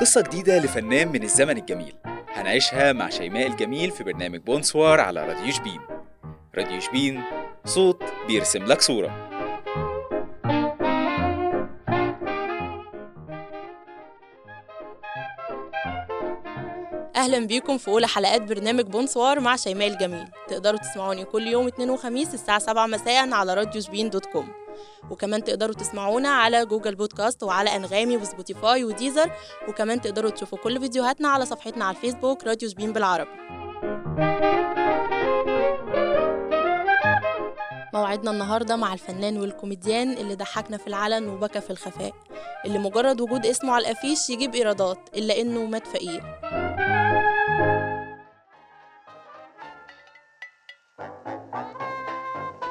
قصة جديدة لفنان من الزمن الجميل. هنعيشها مع شيماء الجميل في برنامج بونسوار على راديو شبين. راديو شبين صوت بيرسم لك صورة. أهلا بيكم في أولى حلقات برنامج بونسوار مع شيماء الجميل تقدروا تسمعوني كل يوم اثنين وخميس الساعة 7 مساء على راديو شبين dot com. وكمان تقدروا تسمعونا على Google Podcast وعلى أنغامي و Spotify و Deezer. وكمان تقدروا تشوفوا كل فيديوهاتنا على صفحتنا على الفيسبوك راديو شبين بالعربي. موعدنا النهارده مع الفنان والكوميديان اللي ضحكنا في العلن وبكى في الخفاء. اللي مجرد وجود اسمه على الافيش يجيب إيرادات إلا إنه مات فقير.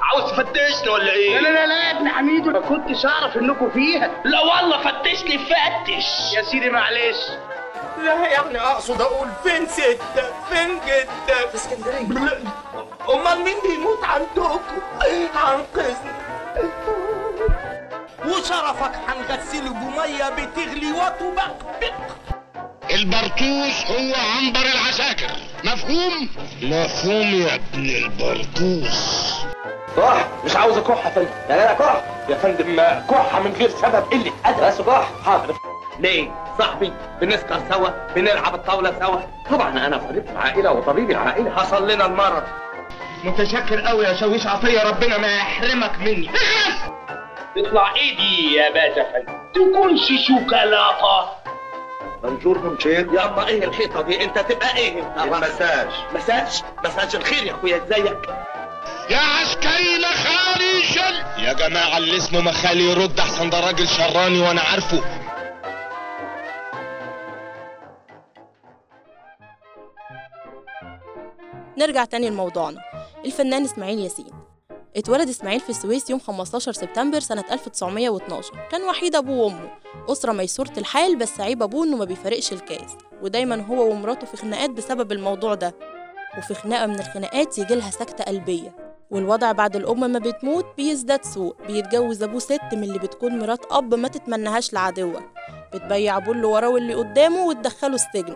عاوز تفتشني ولا إيه؟ لا لا لا يا ابن حميد ما كنتش اعرف انكم فيها لا والله فتشني فتش يا سيدي معلش لا يعني أقصد أقول فين ستك؟ فين جدك؟ في اسكندرية أمال مين بيموت عندكم؟ انقذني وشرفك هنغسله بمية بتغلي وتبقبق البرطوس هو عنبر العساكر مفهوم؟ مفهوم يا ابن البرطوس كح مش عاوز أكح يا فندم. لا لا كح. يا فندم كحه من غير سبب قله أدب. بس كح. حاضر. ليه؟ صاحبي بنسكر سوا بنلعب الطاولة سوا. طبعا أنا فريق العائلة وطبيب العائلة. حصل لنا المرض. متشكر قوي يا شويش عطية ربنا ما يحرمك مني. تطلع إيه دي يا باشا فندم. تكونش شوكولاتة. منشور ممشير يلا إيه الحيطة دي؟ أنت تبقى إيه؟ المساج. مساج. مساج الخير يا أخويا إزيك؟ يا عسكري مخالي شل. يا جماعة اللي اسمه مخالي يرد أحسن ده راجل شراني وأنا عارفه. نرجع تاني لموضوعنا. الفنان إسماعيل ياسين. اتولد إسماعيل في السويس يوم 15 سبتمبر سنة 1912 كان وحيد أبوه وأمه. أسرة ميسورة الحال بس عيب أبوه إنه ما بيفارقش الكاس. ودايما هو ومراته في خناقات بسبب الموضوع ده. وفي خناقة من الخناقات يجيلها سكتة قلبية. والوضع بعد الأم ما بتموت بيزداد سوء بيتجوز أبوه ست من اللي بتكون مرات أب ما تتمنهاش لعدوة بتبيع أبوه اللي وراه واللي قدامه وتدخله السجن.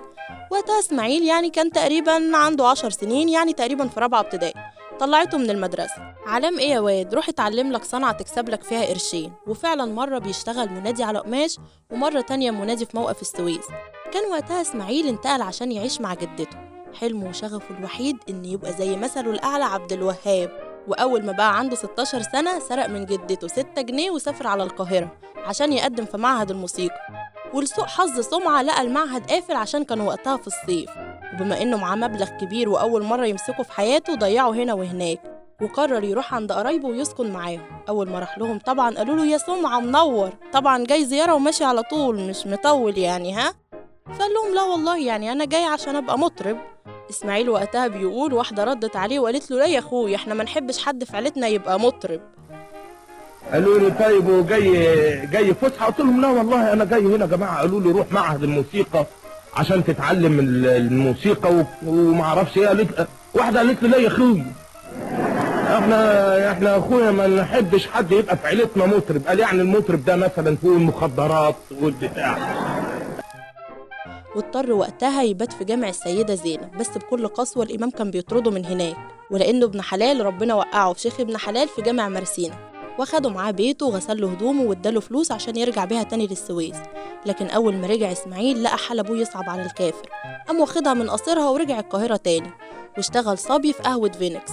وقتها إسماعيل يعني كان تقريبا عنده عشر سنين يعني تقريبا في رابعة ابتدائي. طلعته من المدرسة. علام إيه يا واد؟ روح اتعلم لك صنعة تكسب لك فيها قرشين. وفعلا مرة بيشتغل منادي على قماش ومرة تانية منادي في موقف السويس. كان وقتها إسماعيل انتقل عشان يعيش مع جدته. حلمه وشغفه الوحيد إن يبقى زي مثله الأعلى عبد الوهاب. وأول ما بقى عنده 16 سنة سرق من جدته 6 جنيه وسافر على القاهرة عشان يقدم في معهد الموسيقى. ولسوء حظ سمعة لقى المعهد قافل عشان كان وقتها في الصيف. وبما إنه معاه مبلغ كبير وأول مرة يمسكه في حياته ضيعه هنا وهناك وقرر يروح عند قرايبه ويسكن معاهم. أول ما راح لهم طبعا قالوا له يا سمعة منور! طبعا جاي زيارة وماشي على طول مش مطول يعني ها؟ فقال لهم لا والله يعني أنا جاي عشان أبقى مطرب. إسماعيل وقتها بيقول واحدة ردت عليه وقالت له لا يا اخويا إحنا ما نحبش حد في عيلتنا يبقى مطرب. قالوا لي طيب وجاي جاي فسحة. قلت لهم لا والله أنا جاي هنا يا جماعة. قالوا لي روح معهد الموسيقى عشان تتعلم ال- الموسيقى وما أعرفش إيه. قالت واحدة قالت لي لا يا اخويا إحنا إحنا يا أخويا ما نحبش حد يبقى في عيلتنا مطرب. قال يعني المطرب ده مثلا فوق المخدرات والبتاع. واضطر وقتها يبات في جامع السيدة زينب بس بكل قسوة الإمام كان بيطرده من هناك ولأنه ابن حلال ربنا وقعه في شيخ ابن حلال في جامع مرسينا. واخده معاه بيته وغسل له هدومه واداله فلوس عشان يرجع بيها تاني للسويس. لكن أول ما رجع إسماعيل لقى حال أبوه يصعب على الكافر. قام واخدها من قصرها ورجع القاهرة تاني واشتغل صبي في قهوة فينيكس.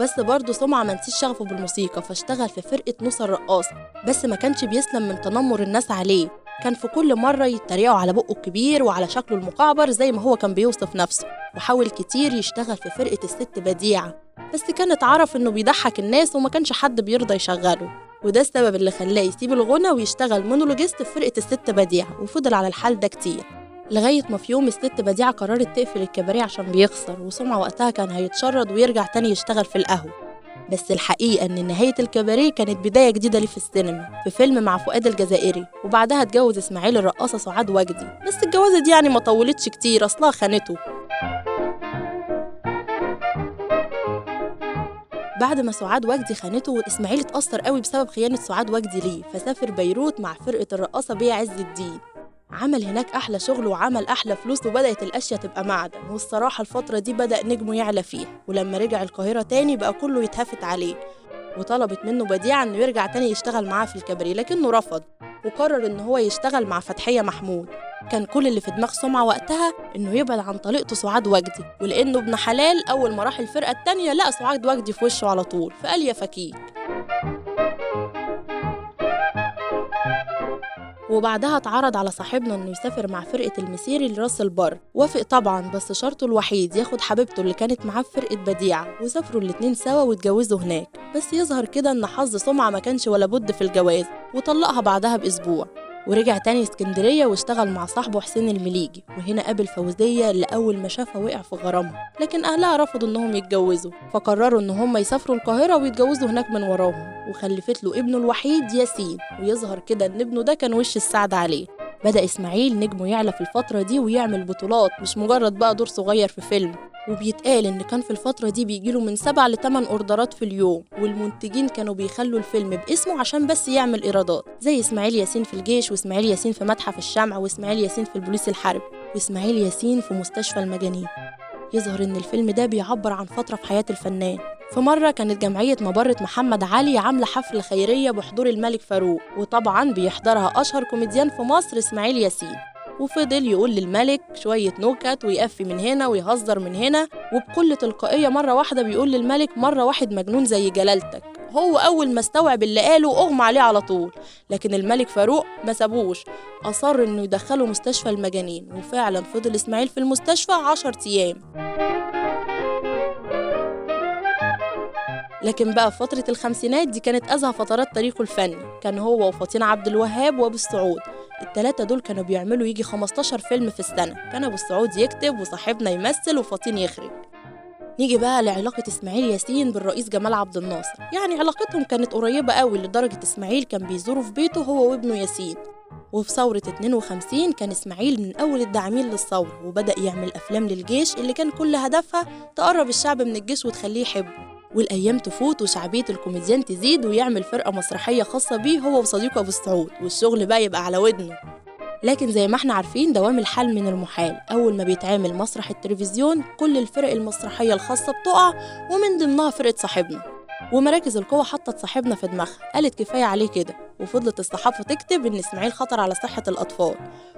بس برضه سمعة ما نسيش شغفه بالموسيقى فاشتغل في فرقة نصر الرقاصة. بس ما كانش بيسلم من تنمر الناس عليه. كان في كل مرة يتريقوا على بقه الكبير وعلى شكله المقعبر زي ما هو كان بيوصف نفسه وحاول كتير يشتغل في فرقة الست بديعة. بس كان اتعرف إنه بيضحك الناس وما كانش حد بيرضى يشغله وده السبب اللي خلاه يسيب الغنى ويشتغل مونولوجيست في فرقة الست بديعة وفضل على الحال ده كتير. لغاية ما في يوم الست بديعة قررت تقفل الكباريه عشان بيخسر وسمعة وقتها كان هيتشرد ويرجع تاني يشتغل في القهوة. بس الحقيقة إن نهاية الكباريه كانت بداية جديدة ليه في السينما في فيلم مع فؤاد الجزائري وبعدها اتجوز إسماعيل الرقاصة سعاد وجدي بس الجوازة دي يعني ما طولتش كتير أصلها خانته. بعد ما سعاد وجدي خانته إسماعيل اتأثر قوي بسبب خيانة سعاد وجدي ليه فسافر بيروت مع فرقة الرقاصة بيا عز الدين. عمل هناك أحلى شغل وعمل أحلى فلوس وبدأت الأشياء تبقى معدن. والصراحة الفترة دي بدأ نجمه يعلى فيها ولما رجع القاهرة تاني بقى كله يتهافت عليه. وطلبت منه بديعة إنه يرجع تاني يشتغل معاها في الكباريه لكنه رفض وقرر إن هو يشتغل مع فتحية محمود. كان كل اللي في دماغ سمعة وقتها إنه يبعد عن طليقته سعاد وجدي ولأنه ابن حلال أول ما راح الفرقة التانية لقى سعاد وجدي في وشه على طول فقال يا فكيك. وبعدها اتعرض على صاحبنا انه يسافر مع فرقة المسيري لراس البر. وافق طبعا بس شرطه الوحيد ياخد حبيبته اللي كانت معاه في فرقة بديعة وسافروا الاتنين سوا واتجوزوا هناك. بس يظهر كده إن حظ سمعة ما كانش ولا بد في الجواز وطلقها بعدها بأسبوع. ورجع تاني اسكندرية واشتغل مع صاحبه حسين المليجي وهنا قابل فوزية اللي أول ما شافها وقع في غرامها لكن أهلها رفضوا إنهم يتجوزوا فقرروا إن هم يسافروا القاهرة ويتجوزوا هناك من وراهم وخلفت له ابنه الوحيد ياسين ويظهر كده إن ابنه ده كان وش السعد عليه. بدأ إسماعيل نجمه يعلى في الفترة دي ويعمل بطولات مش مجرد بقى دور صغير في فيلم. وبيتقال إن كان في الفترة دي بيجيله من سبع لتمن أوردرات في اليوم والمنتجين كانوا بيخلوا الفيلم باسمه عشان بس يعمل إيرادات زي إسماعيل ياسين في الجيش وإسماعيل ياسين في متحف الشمع وإسماعيل ياسين في البوليس الحربي وإسماعيل ياسين في مستشفى المجانين. يظهر إن الفيلم ده بيعبر عن فترة في حياة الفنان. في مرة كانت جمعية مبرة محمد علي عاملة حفلة خيرية بحضور الملك فاروق وطبعا بيحضرها أشهر كوميديان في مصر إسماعيل ياسين. وفضل يقول للملك شوية نكت ويقفي من هنا ويهزر من هنا وبكل تلقائية مرة واحدة بيقول للملك مرة واحد مجنون زي جلالتك. هو أول ما استوعب اللي قاله أغمى عليه على طول. لكن الملك فاروق ما سابوش. أصر إنه يدخله مستشفى المجانين وفعلا فضل إسماعيل في المستشفى عشر أيام. لكن بقى في فترة الخمسينات دي كانت أزهى فترات تاريخه الفني. كان هو وفاطين عبد الوهاب وأبو السعود. التلاتة دول كانوا بيعملوا يجي 15 فيلم في السنة. كان أبو السعود يكتب وصاحبنا يمثل وفاطين يخرج. نيجي بقى لعلاقة إسماعيل ياسين بالرئيس جمال عبد الناصر. يعني علاقتهم كانت قريبة قوي لدرجة إسماعيل كان بيزوره في بيته هو وابنه ياسين. وفي ثورة 52 كان إسماعيل من أول الداعمين للثورة وبدأ يعمل أفلام للجيش اللي كان كل هدفها تقرب الشعب من الجيش وتخليه يحبه. والأيام تفوت وشعبية الكوميديان تزيد ويعمل فرقة مسرحية خاصة بيه هو وصديقه أبو السعود والشغل بقى يبقى على ودنه. لكن زي ما إحنا عارفين دوام الحال من المحال. أول ما بيتعمل مسرح التلفزيون كل الفرق المسرحية الخاصة بتقع ومن ضمنها فرقة صاحبنا. ومراكز القوة حطت صاحبنا في دماغها. قالت كفاية عليه كده. وفضلت الصحافة تكتب إن إسماعيل خطر على صحة الأطفال.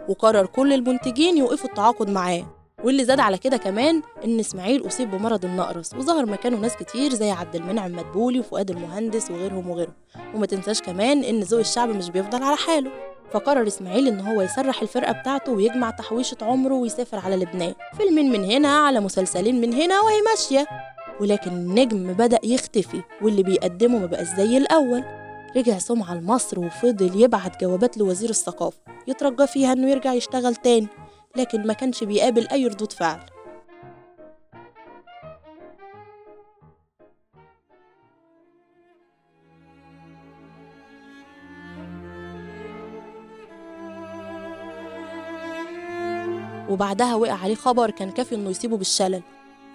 وقرر كل المنتجين يوقفوا التعاقد معاه. واللي زاد على كده كمان إن إسماعيل أصيب بمرض النقرس وظهر مكانه ناس كتير زي عبد المنعم مدبولي وفؤاد المهندس وغيرهم وغيرهم. وما تنساش كمان إن ذوق الشعب مش بيفضل على حاله. فقرر إسماعيل إن هو يسرح الفرقة بتاعته ويجمع تحويشة عمره ويسافر على لبنان. فيلمين من هنا على مسلسلين من هنا وهي ماشية. ولكن النجم بدأ يختفي واللي بيقدمه ما بقاش زي الأول. رجع سمعة لمصر وفضل يبعت جوابات لوزير الثقافة يترجى فيها إنه يرجع يشتغل تاني. لكن ما كانش بيقابل أي ردود فعل. وبعدها وقع عليه خبر كان كافي إنه يسيبه بالشلل.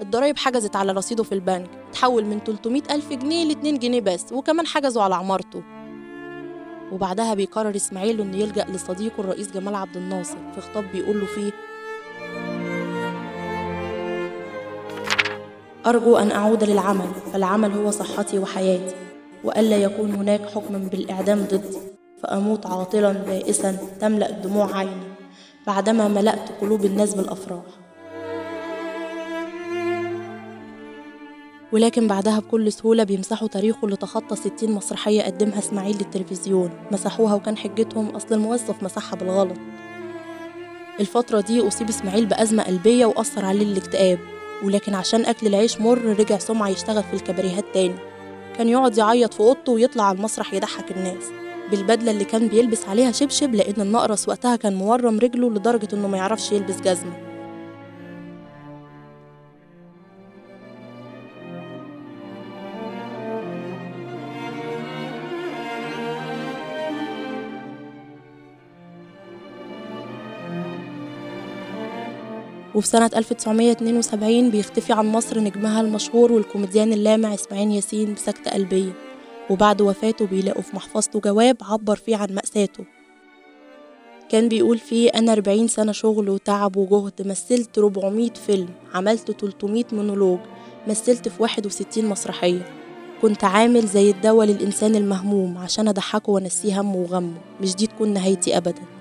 الضرايب حجزت على رصيده في البنك اتحول من 300 ألف جنيه ل 2 جنيه بس وكمان حجزوا على عمارته. وبعدها بيقرر إسماعيل إنه يلجأ لصديقه الرئيس جمال عبد الناصر. في خطاب بيقول له فيه أرجو أن أعود للعمل فالعمل هو صحتي وحياتي وألا يكون هناك حكم بالإعدام ضدي فأموت عاطلا بائسا تملأ الدموع عيني بعدما ملأت قلوب الناس بالأفراح. ولكن بعدها بكل سهولة بيمسحوا تاريخه اللي تخطى 60 مسرحية قدمها إسماعيل للتلفزيون. مسحوها وكان حجتهم أصل الموظف مسحها بالغلط. الفترة دي أصيب إسماعيل بأزمة قلبية وأثر عليه الاكتئاب. ولكن عشان أكل العيش مر رجع سمعة يشتغل في الكباريهات تاني. كان يقعد يعيط في أوضته ويطلع على المسرح يضحك الناس. بالبدلة اللي كان بيلبس عليها شبشب لأن النقرس وقتها كان مورم رجله لدرجة إنه ما يعرفش يلبس جزمة. وفي سنة 1972 بيختفي عن مصر نجمها المشهور والكوميديان اللامع إسماعيل ياسين بسكتة قلبية. وبعد وفاته بيلاقوا في محفظته جواب عبر فيه عن مأساته. كان بيقول فيه أنا 40 سنة شغل وتعب وجهد مثلت 400 فيلم عملت 300 مونولوج مثلت في 61 مسرحية. كنت عامل زي الدواء للإنسان المهموم عشان أضحكه وأنسيه همه وغمه مش دي تكون نهايتي أبدا.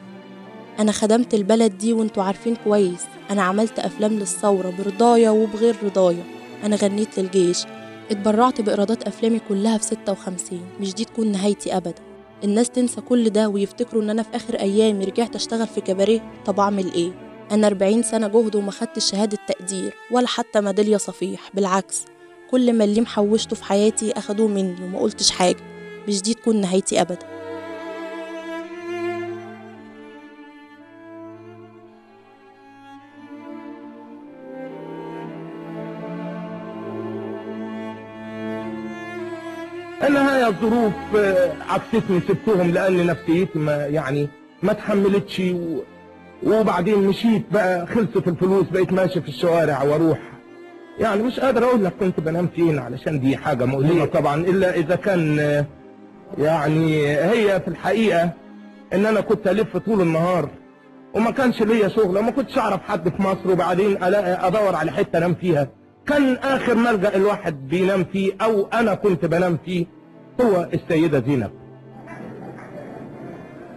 أنا خدمت البلد دي وانتوا عارفين كويس. أنا عملت أفلام للثورة برضايا وبغير رضايا. أنا غنيت للجيش. اتبرعت بإيرادات أفلامي كلها في 56 مش دي تكون نهايتي أبدا. الناس تنسى كل ده ويفتكروا إن أنا في آخر أيامي رجعت أشتغل في كباريه. طب أعمل إيه؟ أنا 40 سنة جهد وما خدتش شهادة تقدير ولا حتى ميدالية صفيح. بالعكس كل ما اللي محوشته في حياتي أخدوه مني وما قلتش حاجة. مش دي تكون نهايتي أبدا. النهاية الظروف آه، عكستني سبتهم لأن نفسيتي ما يعني ما تحملتش و... وبعدين مشيت بقى خلصت الفلوس بقيت ماشي في الشوارع وأروح. يعني مش قادر أقول لك كنت بنام فين علشان دي حاجة مؤلمة طبعا إلا إذا كان آه، يعني هي في الحقيقة إن أنا كنت ألف طول النهار وما كانش ليا شغل وما كنتش أعرف حد في مصر وبعدين الاقي أدور على حتة أنام فيها. كان آخر ملجأ الواحد بينام فيه أو أنا كنت بنام فيه هو السيدة زينب.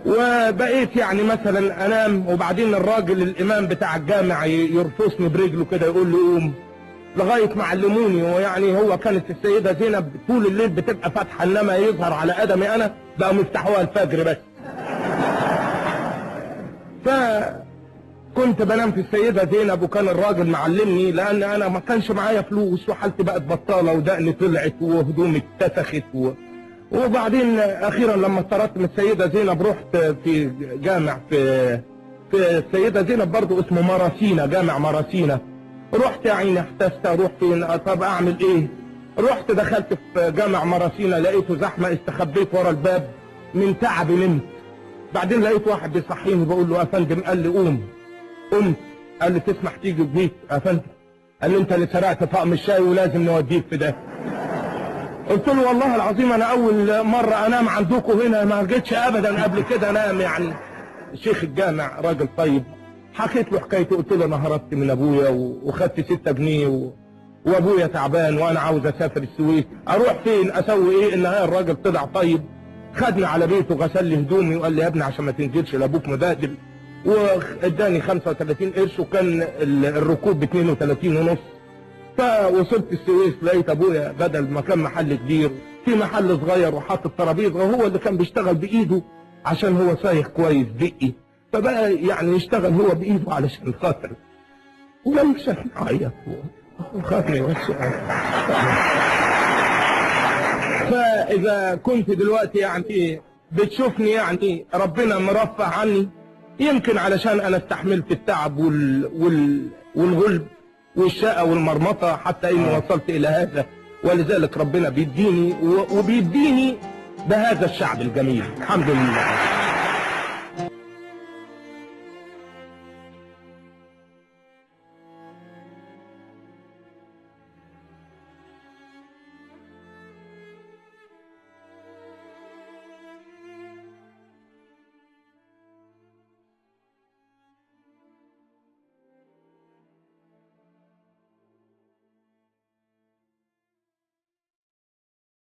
وبقيت يعني مثلا أنام وبعدين الراجل الإمام بتاع الجامع يرفسني برجله كده يقول لي قوم. لغاية ما علموني ويعني هو كانت السيدة زينب طول الليل بتبقى فاتحة إنما يظهر على قدمي أنا بقى مفتحوها الفجر بس. فكنت بنام في السيدة زينب وكان الراجل معلمني لأن أنا ما كانش معايا فلوس وحالتي بقت بطالة ودقني طلعت وهدومي اتسخت و... وبعدين أخيرا لما اضطرت من السيدة زينب رحت في جامع في في السيدة زينب برضو اسمه مراسينا جامع مراسينا. رحت يا عيني احتست أروح فين طب أعمل إيه؟ رحت دخلت في جامع مراسينا لقيته زحمة استخبيت ورا الباب من تعب نمت بعدين لقيت واحد بيصحيني بقول له يا فندم قال لي قوم. قمت قال لي تسمح تيجي بيك يا فندم قال لي أنت اللي سرقت طقم الشاي ولازم نوديك في ده. قلت له والله العظيم أنا أول مرة أنام عندكم هنا ما جيتش ابدا قبل كده أنام يعني. شيخ الجامع راجل طيب. حكيت له حكايتي قلت له أنا هربت من أبويا وخدت 6 جنيه و... وأبويا تعبان وأنا عاوز أسافر السويس. أروح فين؟ أسوي إيه؟ النهايه الراجل طلع طيب. خدني على بيته غسل لي هدومي وقال لي يا ابني عشان ما تنزلش لأبوك مبهدل واداني 35 قرش وكان ال- الركوب ب 32 ونص. فوصلت السويس لقيت أبويا بدل ما كان محل كبير في محل صغير وحاطط ترابيزة وهو اللي كان بيشتغل بإيده عشان هو سايق كويس بقي فبقى يعني يشتغل هو بإيده علشان خاطر. ولما شافني عيط وخافني بس فإذا كنت دلوقتي يعني بتشوفني يعني ربنا مرفع عني يمكن علشان أنا استحملت التعب وال... وال... والغلب والشقة والمرمطة حتى إني وصلت إلى هذا. ولذلك ربنا بيديني. وبيديني بهذا الشعب الجميل. الحمد لله.